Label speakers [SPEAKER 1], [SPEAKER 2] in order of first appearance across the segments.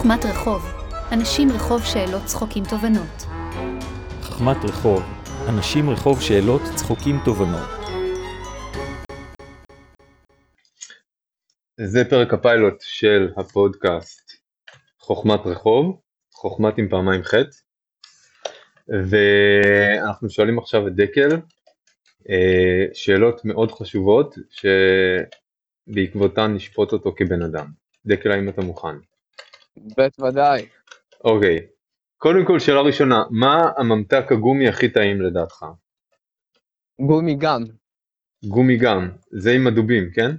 [SPEAKER 1] חכמת רחוב, אנשים רחוב שאלות צחוקים תובנות.
[SPEAKER 2] חכמת רחוב, אנשים רחוב שאלות צחוקים תובנות.
[SPEAKER 3] זה פרק הפיילוט של הפודקאסט חוכמת רחוב, חוכמת עם פעמיים חטא, ואנחנו שואלים עכשיו את דקל אה, שאלות מאוד חשובות שבעקבותן נשפוט אותו כבן אדם. דקל, האם אתה מוכן?
[SPEAKER 4] בית ודאי.
[SPEAKER 3] אוקיי, קודם כל שאלה ראשונה, מה הממתק הגומי הכי טעים לדעתך?
[SPEAKER 4] גומי גם,
[SPEAKER 3] גומי גם, זה עם הדובים, כן?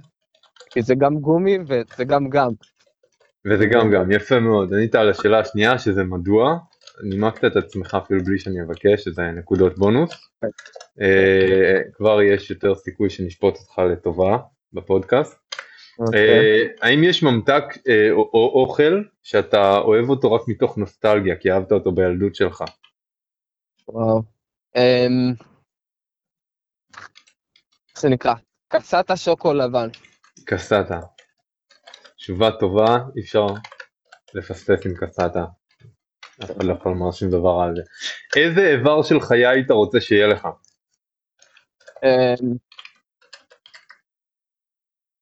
[SPEAKER 4] כי זה גם גומי וזה גם גם.
[SPEAKER 3] וזה גם גם, יפה מאוד. ענית על השאלה השנייה שזה מדוע, נימקת את עצמך אפילו בלי שאני אבקש, שזה נקודות בונוס. אה, כבר יש יותר סיכוי שנשפוט אותך לטובה בפודקאסט.
[SPEAKER 4] אוקיי.
[SPEAKER 3] אה, האם יש ממתק אה, או או אוכל שאתה אוהב אותו רק מתוך נוסטלגיה, כי אהבת אותו בילדות שלך?
[SPEAKER 4] וואו. אמ, איך זה נקרא? קסטה שוקו לבן.
[SPEAKER 3] קסטה. תשובה טובה, אי אפשר לפספס עם קסטה. אף אחד לא יכול לומר שום דבר על זה. איזה איבר של חיה היית רוצה שיהיה לך?
[SPEAKER 4] אמ,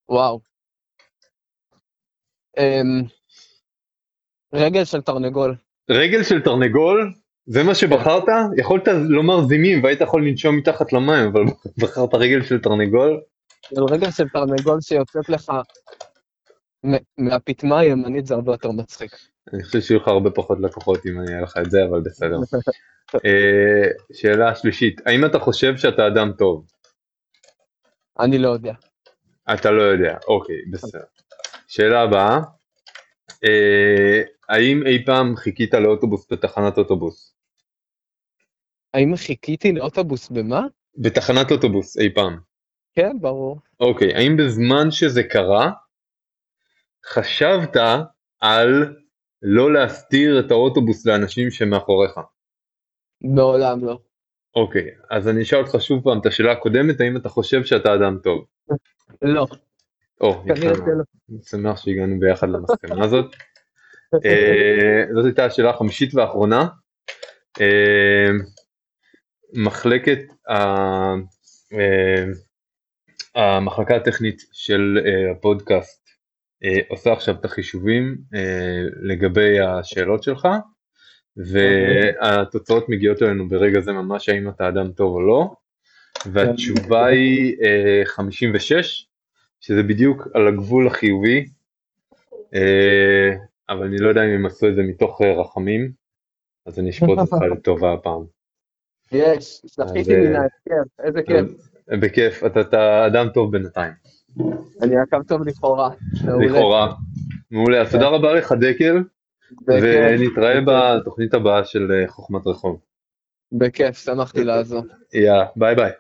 [SPEAKER 4] וואו. אמ, רגל של תרנגול.
[SPEAKER 3] רגל של תרנגול? זה מה שבחרת? יכולת לומר זימים והיית יכול לנשום מתחת למים, אבל בחרת רגל של תרנגול?
[SPEAKER 4] רגל של תרנגול שיוצאת לך מ- מהפטמה הימנית זה הרבה יותר מצחיק.
[SPEAKER 3] אני חושב שיהיו לך הרבה פחות לקוחות אם אני אהיה לך את זה, אבל בסדר. אה, שאלה שלישית, האם אתה חושב שאתה אדם טוב?
[SPEAKER 4] אני לא יודע.
[SPEAKER 3] אתה לא יודע, אוקיי, בסדר. שאלה הבאה, אה, האם אי פעם חיכית לאוטובוס בתחנת אוטובוס?
[SPEAKER 4] האם חיכיתי לאוטובוס במה?
[SPEAKER 3] בתחנת אוטובוס אי פעם.
[SPEAKER 4] כן, ברור.
[SPEAKER 3] אוקיי, האם בזמן שזה קרה, חשבת על לא להסתיר את האוטובוס לאנשים שמאחוריך?
[SPEAKER 4] מעולם לא.
[SPEAKER 3] אוקיי, אז אני אשאל אותך שוב פעם את השאלה הקודמת, האם אתה חושב שאתה אדם טוב?
[SPEAKER 4] לא.
[SPEAKER 3] או. אני שמח שהגענו ביחד למסקנה הזאת. אה, זאת הייתה השאלה החמישית והאחרונה. אה, מחלקת אה, המחלקה הטכנית של הפודקאסט עושה עכשיו את החישובים לגבי השאלות שלך והתוצאות מגיעות אלינו ברגע זה ממש האם אתה אדם טוב או לא והתשובה היא אה, 56 שזה בדיוק על הגבול החיובי אה, אבל אני לא יודע אם הם עשו את זה מתוך אה, רחמים אז אני אשפוט אותך לטובה הפעם.
[SPEAKER 4] יש,
[SPEAKER 3] אה,
[SPEAKER 4] מן ההפקר, איזה כיף.
[SPEAKER 3] בכיף, אתה, אתה אדם טוב בינתיים,
[SPEAKER 4] אני עקב טוב לכאורה.
[SPEAKER 3] לכאורה. מעולה, אז תודה רבה לך דקל. ונתראה בתוכנית הבאה של אה, חוכמת רחוב.
[SPEAKER 4] בכיף, שמחתי לעזור.
[SPEAKER 3] יאללה, ביי ביי.